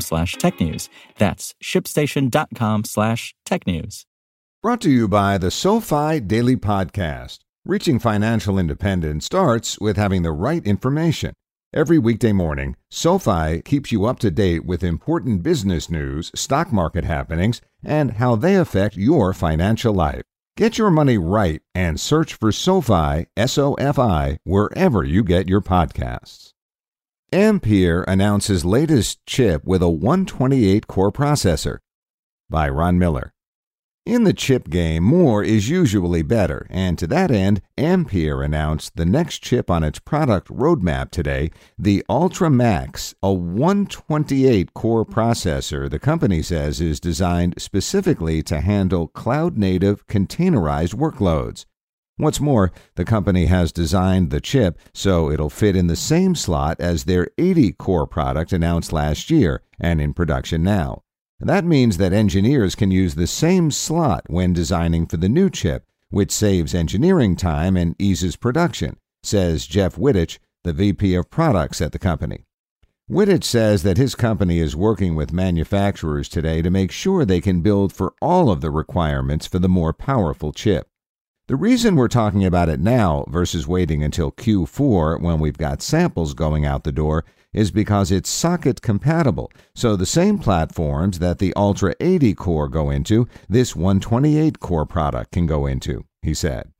slash technews. That's shipstation.com slash technews. Brought to you by the SoFi Daily Podcast. Reaching financial independence starts with having the right information. Every weekday morning, SoFi keeps you up to date with important business news, stock market happenings, and how they affect your financial life. Get your money right and search for SoFi, S O F I, wherever you get your podcasts. Ampere announces latest chip with a 128 core processor. By Ron Miller. In the chip game, more is usually better, and to that end, Ampere announced the next chip on its product roadmap today, the Altra Max, a 128 core processor the company says is designed specifically to handle cloud native containerized workloads. What's more, the company has designed the chip so it'll fit in the same slot as their 80 core product announced last year and in production now. That means that engineers can use the same slot when designing for the new chip, which saves engineering time and eases production, says Jeff Wittich, the VP of products at the company. Wittich says that his company is working with manufacturers today to make sure they can build for all of the requirements for the more powerful chip. The reason we're talking about it now versus waiting until Q4 when we've got samples going out the door is because it's socket compatible. So the same platforms that the Altra 80 core go into, this 128 core product can go into, he said.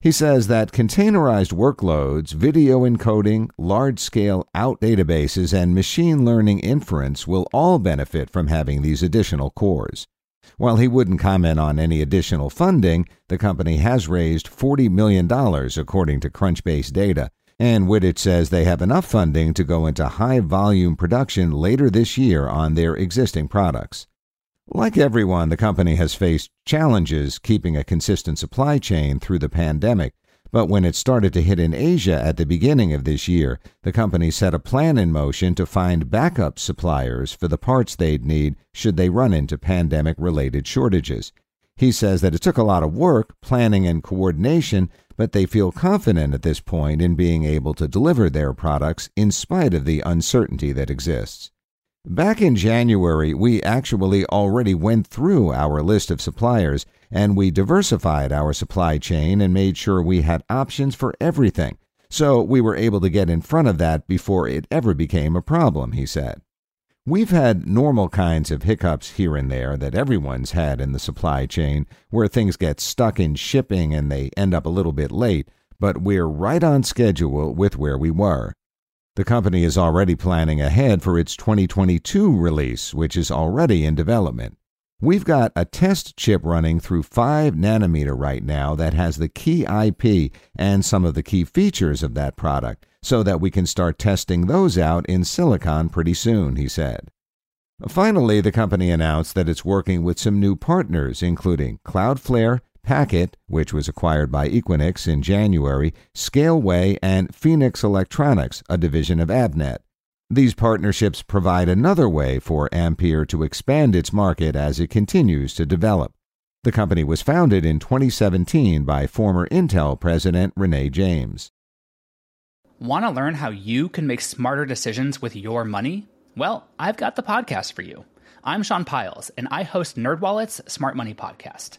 He says that containerized workloads, video encoding, large scale out databases, and machine learning inference will all benefit from having these additional cores. While he wouldn't comment on any additional funding, the company has raised $40 million, according to Crunchbase data. And Wittich says they have enough funding to go into high volume production later this year on their existing products. Like everyone, the company has faced challenges keeping a consistent supply chain through the pandemic, but when it started to hit in Asia at the beginning of this year, the company set a plan in motion to find backup suppliers for the parts they'd need should they run into pandemic related shortages. He says that it took a lot of work, planning, and coordination, but they feel confident at this point in being able to deliver their products in spite of the uncertainty that exists. Back in January, we actually already went through our list of suppliers and we diversified our supply chain and made sure we had options for everything. So we were able to get in front of that before it ever became a problem, he said. We've had normal kinds of hiccups here and there that everyone's had in the supply chain, where things get stuck in shipping and they end up a little bit late, but we're right on schedule with where we were. The company is already planning ahead for its 2022 release, which is already in development. We've got a test chip running through 5 nanometer right now that has the key IP and some of the key features of that product so that we can start testing those out in silicon pretty soon, he said. Finally, the company announced that it's working with some new partners, including Cloudflare, Packet, which was acquired by Equinix in January, Scaleway, and Phoenics Electronics, a division of Avnet. These partnerships provide another way for Ampere to expand its market as it continues to develop. The company was founded in 2017 by former Intel president Renee James. Want to learn how you can make smarter decisions with your money? Well, I've got the podcast for you. I'm Sean Pyles, and I host NerdWallet's Smart Money Podcast.